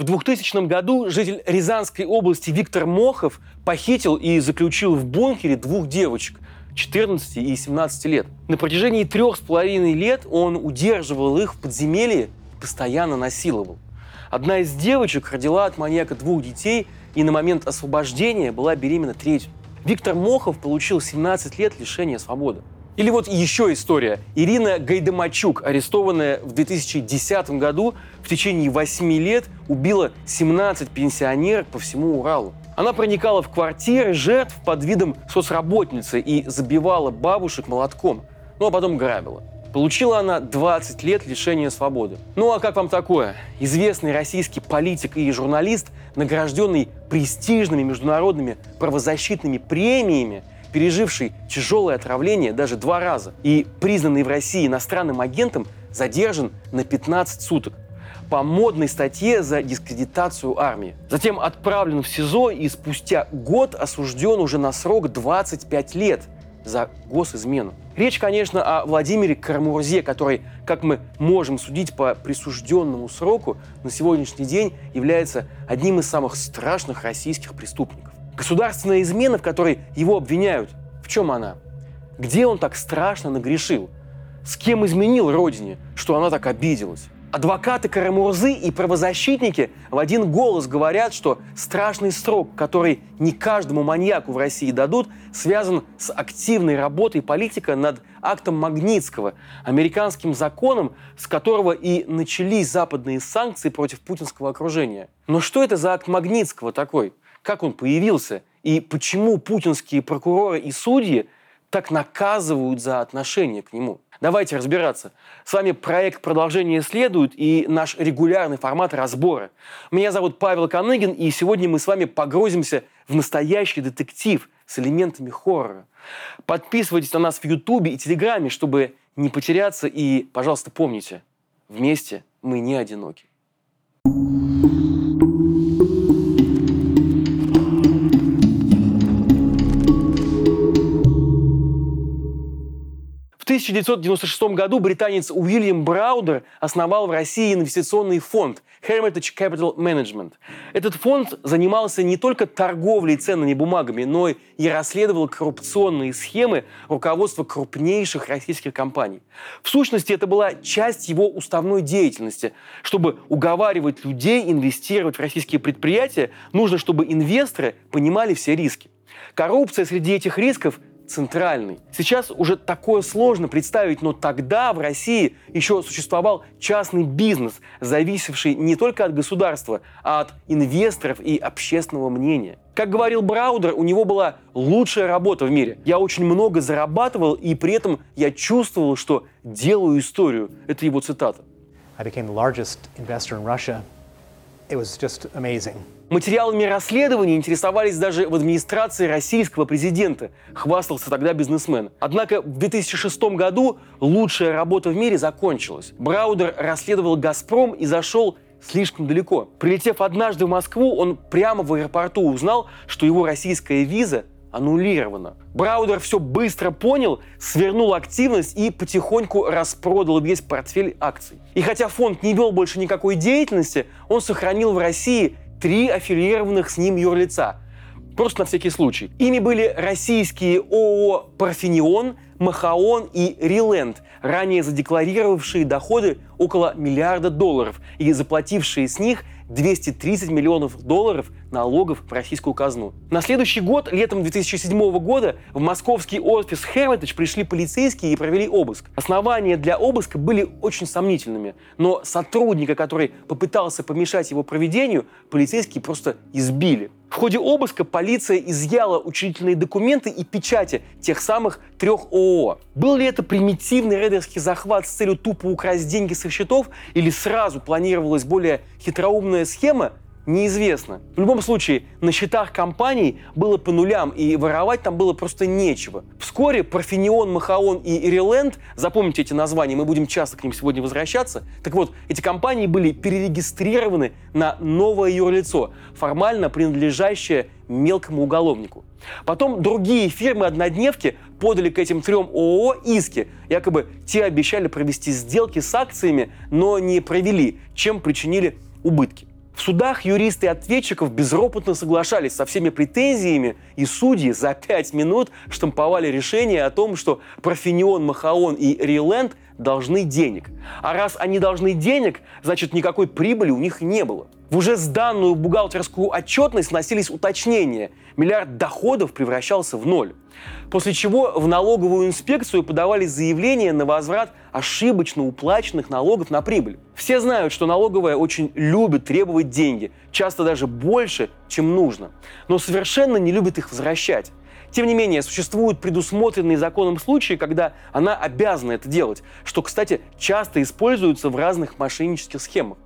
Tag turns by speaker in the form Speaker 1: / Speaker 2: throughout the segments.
Speaker 1: В 2000 году житель Рязанской области Виктор Мохов похитил и заключил в бункере двух девочек – 14 и 17 лет. На протяжении трех с половиной лет он удерживал их в подземелье и постоянно насиловал. Одна из девочек родила от маньяка двух детей и на момент освобождения была беременна третью. Виктор Мохов получил 17 лет лишения свободы. Или вот еще история. Ирина Гайдамачук, арестованная в 2010 году, в течение 8 лет убила 17 пенсионерок по всему Уралу. Она проникала в квартиры жертв под видом соцработницы и забивала бабушек молотком, ну а потом грабила. Получила она 20 лет лишения свободы. Ну а как вам такое? Известный российский политик и журналист, награжденный престижными международными правозащитными премиями, переживший тяжелое отравление даже два раза и признанный в России иностранным агентом, задержан на 15 суток по модной статье за дискредитацию армии. Затем отправлен в СИЗО и спустя год осужден уже на срок 25 лет за госизмену. Речь, конечно, о Владимире Карамурзе, который, как мы можем судить по присужденному сроку, на сегодняшний день является одним из самых страшных российских преступников. Государственная измена, в которой его обвиняют, в чем она? Где он так страшно нагрешил? С кем изменил родине, что она так обиделась? Адвокаты Карамурзы и правозащитники в один голос говорят, что страшный срок, который не каждому маньяку в России дадут, связан с активной работой политика над актом Магнитского, американским законом, с которого и начались западные санкции против путинского окружения. Но что это за акт Магнитского такой? Как он появился? И почему путинские прокуроры и судьи так наказывают за отношение к нему? Давайте разбираться. С вами проект «Продолжение следует» и наш регулярный формат разбора. Меня зовут Павел Коныгин, и сегодня мы с вами погрузимся в настоящий детектив с элементами хоррора. Подписывайтесь на нас в Ютубе и Телеграме, чтобы не потеряться, и, пожалуйста, помните, вместе мы не одиноки. 1996 году британец Уильям Браудер основал в России инвестиционный фонд Hermitage Capital Management. Этот фонд занимался не только торговлей ценными бумагами, но и расследовал коррупционные схемы руководства крупнейших российских компаний. В сущности, это была часть его уставной деятельности. Чтобы уговаривать людей инвестировать в российские предприятия, нужно, чтобы инвесторы понимали все риски. Коррупция среди этих рисков центральный. Сейчас уже такое сложно представить, но тогда в России еще существовал частный бизнес, зависевший не только от государства, а от инвесторов и общественного мнения. Как говорил Браудер, у него была лучшая работа в мире. Я очень много зарабатывал, и при этом я чувствовал, что делаю историю. Это его цитата. I became the largest investor in Russia. It was just amazing. Материалами расследования интересовались даже в администрации российского президента, хвастался тогда бизнесмен. Однако в 2006 году лучшая работа в мире закончилась. Браудер расследовал «Газпром» и зашел слишком далеко. Прилетев однажды в Москву, он прямо в аэропорту узнал, что его российская виза аннулирована. Браудер все быстро понял, свернул активность и потихоньку распродал весь портфель акций. И хотя фонд не вел больше никакой деятельности, он сохранил в России три аффилированных с ним юрлица. Просто на всякий случай. Ими были российские ООО «Парфенион», «Махаон» и «Риленд», ранее задекларировавшие доходы около миллиарда долларов и заплатившие с них 230 миллионов долларов налогов в российскую казну. На следующий год, летом 2007 года, в московский офис Hermitage пришли полицейские и провели обыск. Основания для обыска были очень сомнительными, но сотрудника, который попытался помешать его проведению, полицейские просто избили. В ходе обыска полиция изъяла учредительные документы и печати тех самых трех ООО. Был ли это примитивный рейдерский захват с целью тупо украсть деньги со счетов или сразу планировалась более хитроумная схема, неизвестно. В любом случае, на счетах компаний было по нулям, и воровать там было просто нечего. Вскоре Парфенион, Махаон и Ириленд, запомните эти названия, мы будем часто к ним сегодня возвращаться, так вот, эти компании были перерегистрированы на новое юрлицо, формально принадлежащее мелкому уголовнику. Потом другие фирмы-однодневки подали к этим трем ООО иски. Якобы те обещали провести сделки с акциями, но не провели, чем причинили убытки. В судах юристы ответчиков безропотно соглашались со всеми претензиями, и судьи за пять минут штамповали решение о том, что Профинион, Махаон и Риленд должны денег. А раз они должны денег, значит никакой прибыли у них не было. В уже сданную бухгалтерскую отчетность носились уточнения. Миллиард доходов превращался в ноль. После чего в налоговую инспекцию подавались заявления на возврат ошибочно уплаченных налогов на прибыль. Все знают, что налоговая очень любит требовать деньги, часто даже больше, чем нужно, но совершенно не любит их возвращать. Тем не менее, существуют предусмотренные законом случаи, когда она обязана это делать, что, кстати, часто используется в разных мошеннических схемах.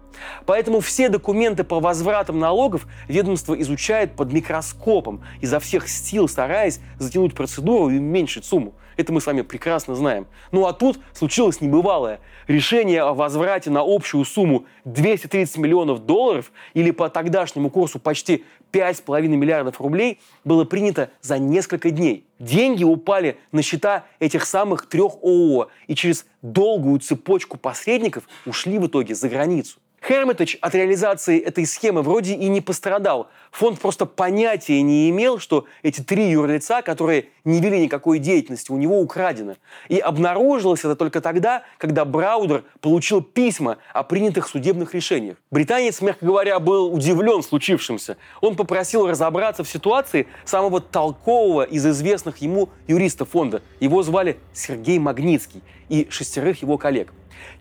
Speaker 1: Поэтому все документы по возвратам налогов ведомство изучает под микроскопом, изо всех сил стараясь затянуть процедуру и уменьшить сумму. Это мы с вами прекрасно знаем. Ну а тут случилось небывалое. Решение о возврате на общую сумму 230 миллионов долларов или по тогдашнему курсу почти 5,5 миллиардов рублей было принято за несколько дней. Деньги упали на счета этих самых трех ООО и через долгую цепочку посредников ушли в итоге за границу. Hermitage от реализации этой схемы вроде и не пострадал. Фонд просто понятия не имел, что эти три юрлица, которые не вели никакой деятельности, у него украдены. И обнаружилось это только тогда, когда Браудер получил письма о принятых судебных решениях. Британец, мягко говоря, был удивлен случившимся. Он попросил разобраться в ситуации самого толкового из известных ему юристов фонда. Его звали Сергей Магнитский и шестерых его коллег.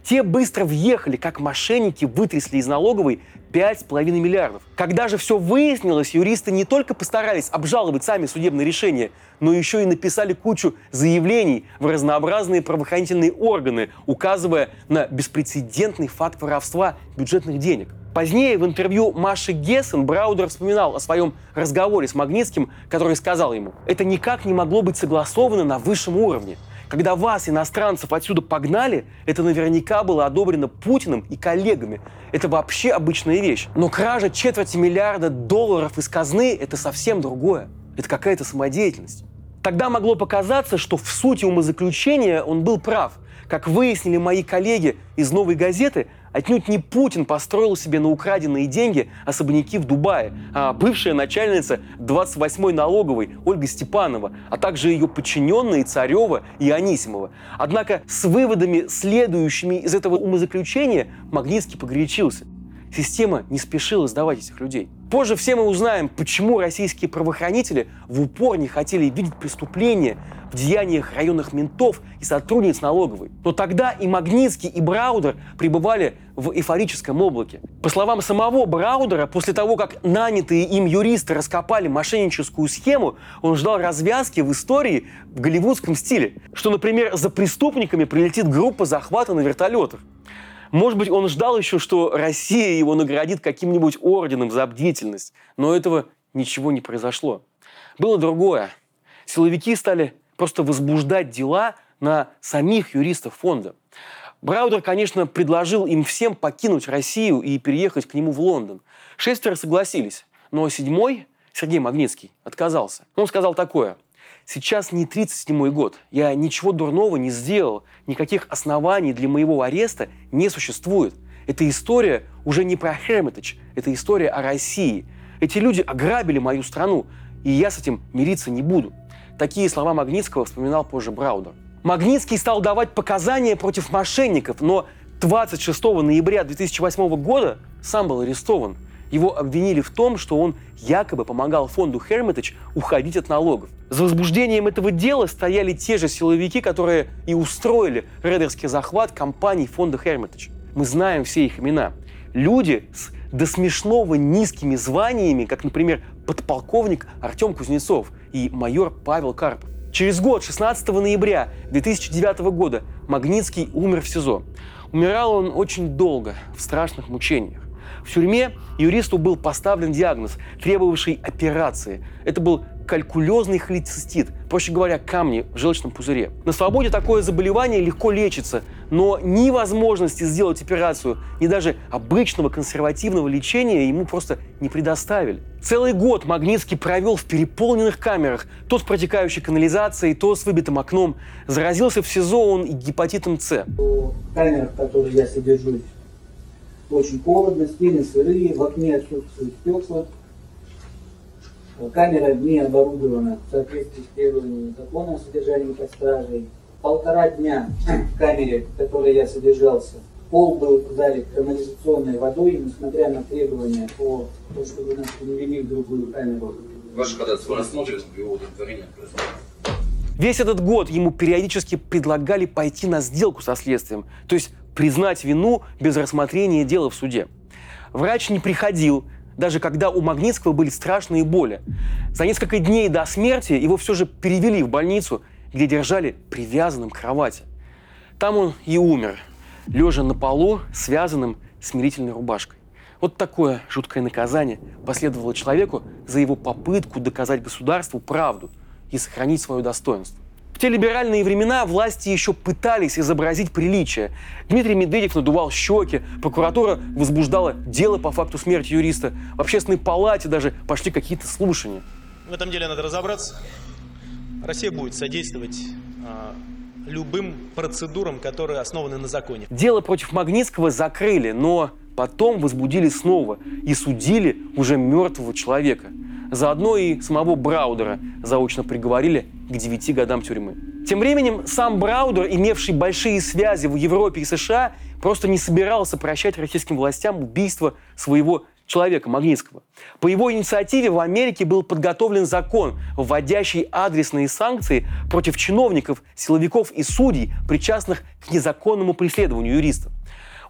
Speaker 1: Те быстро въехали, как мошенники вытрясли из налоговой 5,5 миллиардов. Когда же все выяснилось, юристы не только постарались обжаловать сами судебные решения, но еще и написали кучу заявлений в разнообразные правоохранительные органы, указывая на беспрецедентный факт воровства бюджетных денег. Позднее в интервью Маши Гессен Браудер вспоминал о своем разговоре с Магнитским, который сказал ему, это никак не могло быть согласовано на высшем уровне. Когда вас, иностранцев, отсюда погнали, это наверняка было одобрено Путиным и коллегами. Это вообще обычная вещь. Но кража четверти миллиарда долларов из казны – это совсем другое. Это какая-то самодеятельность. Тогда могло показаться, что в сути умозаключения он был прав. Как выяснили мои коллеги из «Новой газеты», Отнюдь не Путин построил себе на украденные деньги особняки в Дубае, а бывшая начальница 28-й налоговой Ольга Степанова, а также ее подчиненные Царева и Анисимова. Однако с выводами, следующими из этого умозаключения, Магнитский погорячился. Система не спешила сдавать этих людей. Позже все мы узнаем, почему российские правоохранители в упор не хотели видеть преступления в деяниях районных ментов и сотрудниц налоговой. Но тогда и Магнитский, и Браудер пребывали в эйфорическом облаке. По словам самого Браудера, после того, как нанятые им юристы раскопали мошенническую схему, он ждал развязки в истории в голливудском стиле. Что, например, за преступниками прилетит группа захвата на вертолетах. Может быть, он ждал еще, что Россия его наградит каким-нибудь орденом за бдительность. Но этого ничего не произошло. Было другое. Силовики стали просто возбуждать дела на самих юристов фонда. Браудер, конечно, предложил им всем покинуть Россию и переехать к нему в Лондон. Шестеро согласились, но седьмой, Сергей Магнитский, отказался. Он сказал такое – Сейчас не 37-й год. Я ничего дурного не сделал. Никаких оснований для моего ареста не существует. Эта история уже не про Hermitage. Это история о России. Эти люди ограбили мою страну, и я с этим мириться не буду. Такие слова Магнитского вспоминал позже Браудер. Магнитский стал давать показания против мошенников, но 26 ноября 2008 года сам был арестован. Его обвинили в том, что он якобы помогал фонду Hermitage уходить от налогов. За возбуждением этого дела стояли те же силовики, которые и устроили рейдерский захват компаний фонда Hermitage. Мы знаем все их имена. Люди с до смешного низкими званиями, как, например, подполковник Артем Кузнецов и майор Павел Карпов. Через год, 16 ноября 2009 года, Магнитский умер в СИЗО. Умирал он очень долго, в страшных мучениях. В тюрьме юристу был поставлен диагноз, требовавший операции. Это был калькулезный холецистит, проще говоря, камни в желчном пузыре. На свободе такое заболевание легко лечится, но ни возможности сделать операцию, ни даже обычного консервативного лечения ему просто не предоставили. Целый год Магнитский провел в переполненных камерах, то с протекающей канализацией, то с выбитым окном. Заразился в СИЗО он и гепатитом С.
Speaker 2: Камера, в которой я содержусь, очень холодно, стены сырые, в окне отсутствует стекла. Камера не оборудована в соответствии с требованиями закона о содержании под стражей. Полтора дня в камере, в которой я содержался, пол был залит канализационной водой, несмотря на требования по тому, чтобы нас перевели в другую камеру.
Speaker 3: Ваше ходатайство рассмотрится в его удовлетворение.
Speaker 1: Весь этот год ему периодически предлагали пойти на сделку со следствием, то есть признать вину без рассмотрения дела в суде. Врач не приходил, даже когда у Магнитского были страшные боли. За несколько дней до смерти его все же перевели в больницу, где держали привязанным к кровати. Там он и умер, лежа на полу, связанным смирительной рубашкой. Вот такое жуткое наказание последовало человеку за его попытку доказать государству правду – и сохранить свое достоинство. В те либеральные времена власти еще пытались изобразить приличие. Дмитрий Медведев надувал щеки, прокуратура возбуждала дело по факту смерти юриста, в общественной палате даже пошли какие-то слушания.
Speaker 4: В этом деле надо разобраться. Россия будет содействовать а, любым процедурам, которые основаны на законе.
Speaker 1: Дело против Магнитского закрыли, но потом возбудили снова и судили уже мертвого человека – Заодно и самого Браудера заочно приговорили к 9 годам тюрьмы. Тем временем сам Браудер, имевший большие связи в Европе и США, просто не собирался прощать российским властям убийство своего человека Магнитского. По его инициативе в Америке был подготовлен закон, вводящий адресные санкции против чиновников, силовиков и судей, причастных к незаконному преследованию юристов.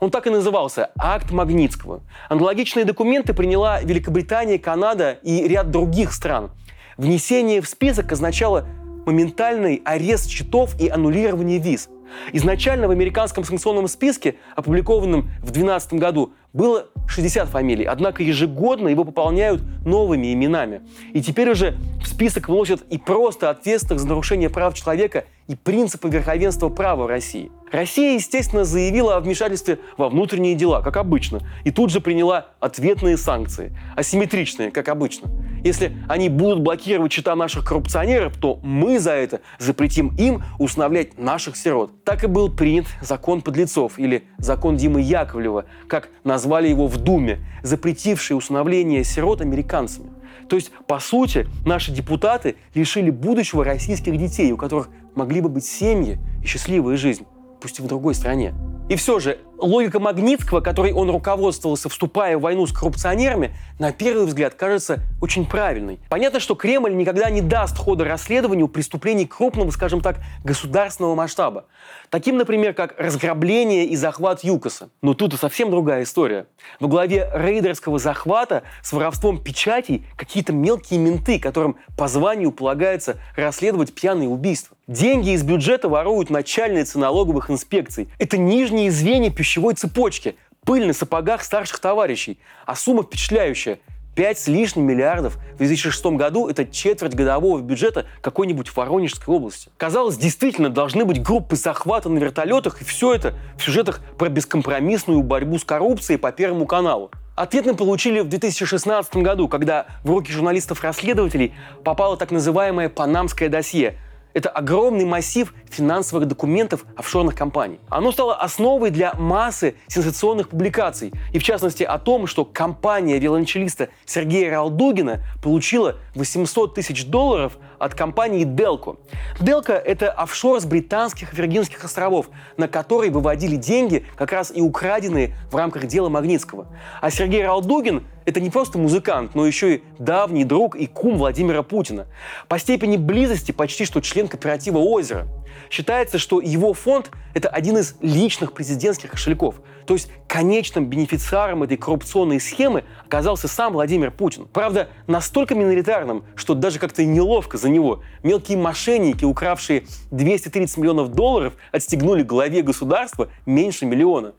Speaker 1: Он так и назывался – «Акт Магнитского». Аналогичные документы приняла Великобритания, Канада и ряд других стран. Внесение в список означало моментальный арест счетов и аннулирование виз. Изначально в американском санкционном списке, опубликованном в 2012 году, было 60 фамилий, однако ежегодно его пополняют новыми именами. И теперь уже в список вносят и просто ответственных за нарушение прав человека и принципы верховенства права России. Россия, естественно, заявила о вмешательстве во внутренние дела, как обычно, и тут же приняла ответные санкции, асимметричные, как обычно. Если они будут блокировать чита наших коррупционеров, то мы за это запретим им усыновлять наших сирот. Так и был принят закон подлецов, или закон Димы Яковлева, как назвали его в Думе, запретивший усыновление сирот американцами. То есть, по сути, наши депутаты лишили будущего российских детей, у которых могли бы быть семьи и счастливая жизнь, пусть и в другой стране. И все же, логика Магнитского, которой он руководствовался, вступая в войну с коррупционерами, на первый взгляд кажется очень правильной. Понятно, что Кремль никогда не даст хода расследованию преступлений крупного, скажем так, государственного масштаба. Таким, например, как разграбление и захват ЮКОСа. Но тут и совсем другая история. Во главе рейдерского захвата с воровством печатей какие-то мелкие менты, которым по званию полагается расследовать пьяные убийства. Деньги из бюджета воруют начальницы налоговых инспекций. Это нижние звенья пищевой цепочки. Пыль на сапогах старших товарищей. А сумма впечатляющая. 5 с лишним миллиардов в 2006 году – это четверть годового бюджета какой-нибудь Воронежской области. Казалось, действительно должны быть группы захвата на вертолетах, и все это в сюжетах про бескомпромиссную борьбу с коррупцией по Первому каналу. Ответ мы получили в 2016 году, когда в руки журналистов-расследователей попало так называемое «Панамское досье», это огромный массив финансовых документов офшорных компаний. Оно стало основой для массы сенсационных публикаций, и в частности о том, что компания виолончелиста Сергея Ралдугина получила 800 тысяч долларов от компании Delco. Delco — это офшор с британских Виргинских островов, на который выводили деньги, как раз и украденные в рамках дела Магнитского. А Сергей Ралдугин — это не просто музыкант, но еще и давний друг и кум Владимира Путина. По степени близости почти что член кооператива «Озеро». Считается, что его фонд – это один из личных президентских кошельков. То есть конечным бенефициаром этой коррупционной схемы оказался сам Владимир Путин. Правда, настолько миноритарным, что даже как-то неловко за него. Мелкие мошенники, укравшие 230 миллионов долларов, отстегнули главе государства меньше миллиона.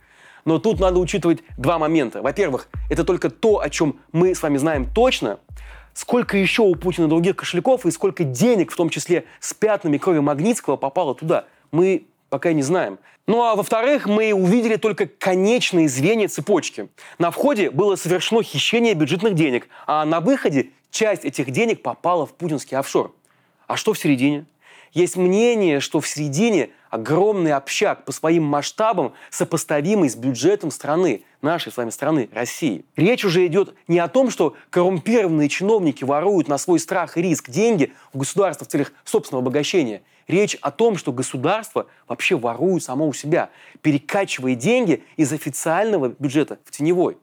Speaker 1: Но тут надо учитывать два момента. Во-первых, это только то, о чем мы с вами знаем точно. Сколько еще у Путина других кошельков и сколько денег, в том числе с пятнами крови Магнитского, попало туда, мы пока не знаем. Ну а во-вторых, мы увидели только конечные звенья цепочки. На входе было совершено хищение бюджетных денег, а на выходе часть этих денег попала в путинский офшор. А что в середине? Есть мнение, что в середине огромный общак по своим масштабам, сопоставимый с бюджетом страны, нашей с вами страны, России. Речь уже идет не о том, что коррумпированные чиновники воруют на свой страх и риск деньги у государства в целях собственного обогащения. Речь о том, что государство вообще ворует само у себя, перекачивая деньги из официального бюджета в теневой.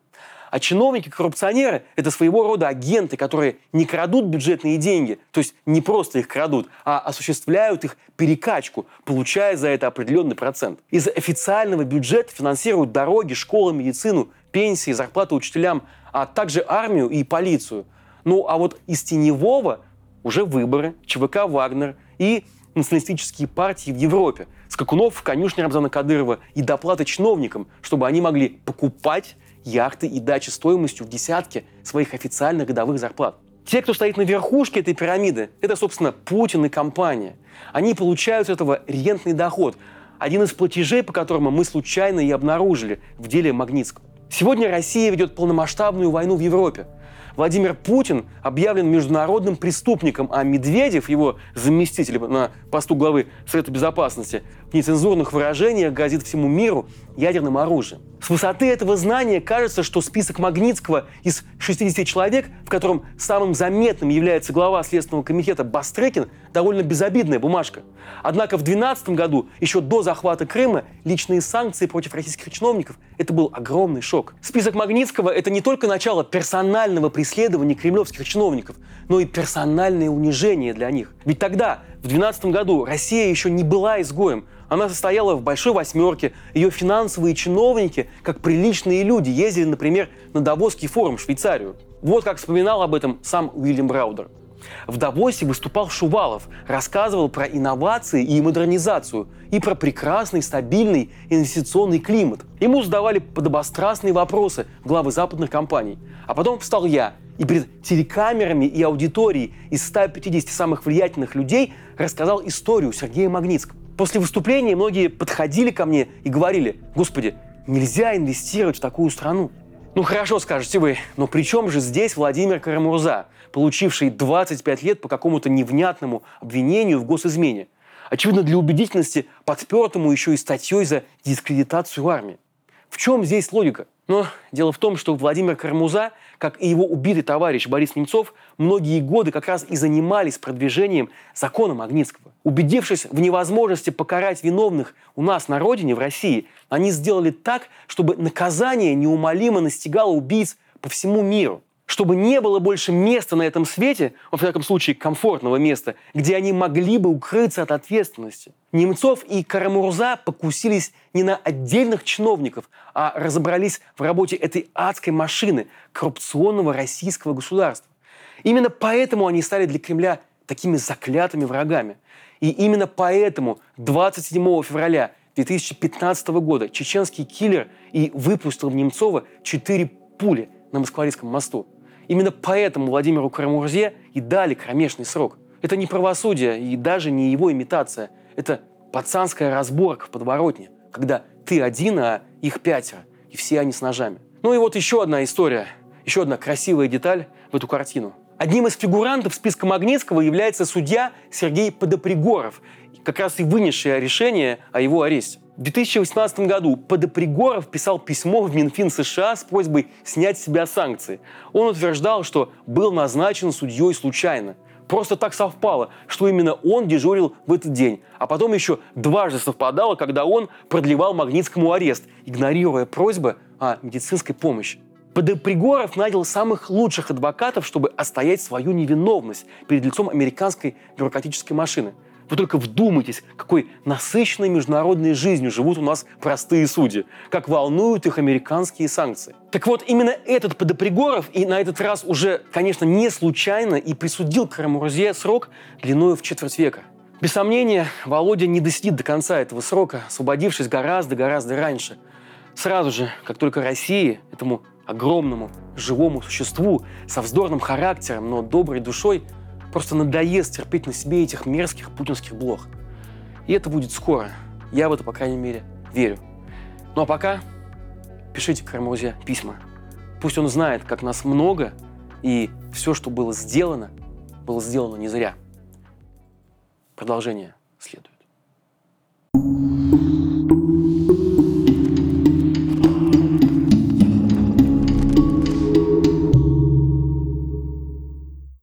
Speaker 1: А чиновники-коррупционеры – это своего рода агенты, которые не крадут бюджетные деньги, то есть не просто их крадут, а осуществляют их перекачку, получая за это определенный процент. Из официального бюджета финансируют дороги, школы, медицину, пенсии, зарплаты учителям, а также армию и полицию. Ну а вот из теневого уже выборы, ЧВК «Вагнер» и националистические партии в Европе. Скакунов, конюшня Рамзана Кадырова и доплаты чиновникам, чтобы они могли покупать яхты и дачи стоимостью в десятки своих официальных годовых зарплат. Те, кто стоит на верхушке этой пирамиды, это, собственно, Путин и компания. Они получают с этого рентный доход. Один из платежей, по которому мы случайно и обнаружили в деле Магнитского. Сегодня Россия ведет полномасштабную войну в Европе. Владимир Путин объявлен международным преступником, а Медведев, его заместитель на посту главы Совета Безопасности, нецензурных выражениях грозит всему миру ядерным оружием. С высоты этого знания кажется, что список Магнитского из 60 человек, в котором самым заметным является глава Следственного комитета Бастрыкин, довольно безобидная бумажка. Однако в 2012 году, еще до захвата Крыма, личные санкции против российских чиновников – это был огромный шок. Список Магнитского – это не только начало персонального преследования кремлевских чиновников, но и персональное унижение для них. Ведь тогда, в 2012 году, Россия еще не была изгоем, она состояла в большой восьмерке. Ее финансовые чиновники, как приличные люди, ездили, например, на Давосский форум в Швейцарию. Вот как вспоминал об этом сам Уильям Браудер. В Давосе выступал Шувалов, рассказывал про инновации и модернизацию, и про прекрасный, стабильный инвестиционный климат. Ему задавали подобострастные вопросы главы западных компаний. А потом встал я и перед телекамерами и аудиторией из 150 самых влиятельных людей рассказал историю Сергея Магнитского. После выступления многие подходили ко мне и говорили, господи, нельзя инвестировать в такую страну. Ну хорошо, скажете вы, но при чем же здесь Владимир Карамурза, получивший 25 лет по какому-то невнятному обвинению в госизмене? Очевидно, для убедительности подпертому еще и статьей за дискредитацию армии. В чем здесь логика? Но дело в том, что Владимир Кармуза, как и его убитый товарищ Борис Немцов, многие годы как раз и занимались продвижением закона Магнитского. Убедившись в невозможности покарать виновных у нас на родине, в России, они сделали так, чтобы наказание неумолимо настигало убийц по всему миру чтобы не было больше места на этом свете, во всяком случае комфортного места, где они могли бы укрыться от ответственности. Немцов и Карамурза покусились не на отдельных чиновников, а разобрались в работе этой адской машины коррупционного российского государства. Именно поэтому они стали для Кремля такими заклятыми врагами. И именно поэтому 27 февраля 2015 года чеченский киллер и выпустил в Немцова четыре пули на Москворецком мосту. Именно поэтому Владимиру Карамурзе и дали кромешный срок. Это не правосудие и даже не его имитация. Это пацанская разборка в подворотне, когда ты один, а их пятеро, и все они с ножами. Ну и вот еще одна история, еще одна красивая деталь в эту картину. Одним из фигурантов списка Магнитского является судья Сергей Подопригоров, как раз и вынесший решение о его аресте. В 2018 году Подопригоров писал письмо в Минфин США с просьбой снять с себя санкции. Он утверждал, что был назначен судьей случайно. Просто так совпало, что именно он дежурил в этот день. А потом еще дважды совпадало, когда он продлевал Магнитскому арест, игнорируя просьбы о медицинской помощи. Подопригоров нанял самых лучших адвокатов, чтобы отстоять свою невиновность перед лицом американской бюрократической машины – вы только вдумайтесь, какой насыщенной международной жизнью живут у нас простые судьи, как волнуют их американские санкции. Так вот, именно этот Подопригоров, и на этот раз уже, конечно, не случайно, и присудил Карамурзе срок длиною в четверть века. Без сомнения, Володя не досидит до конца этого срока, освободившись гораздо-гораздо раньше. Сразу же, как только России, этому огромному живому существу со вздорным характером, но доброй душой – просто надоест терпеть на себе этих мерзких путинских блох. И это будет скоро. Я в это, по крайней мере, верю. Ну а пока пишите Карамурзе письма. Пусть он знает, как нас много, и все, что было сделано, было сделано не зря. Продолжение следует.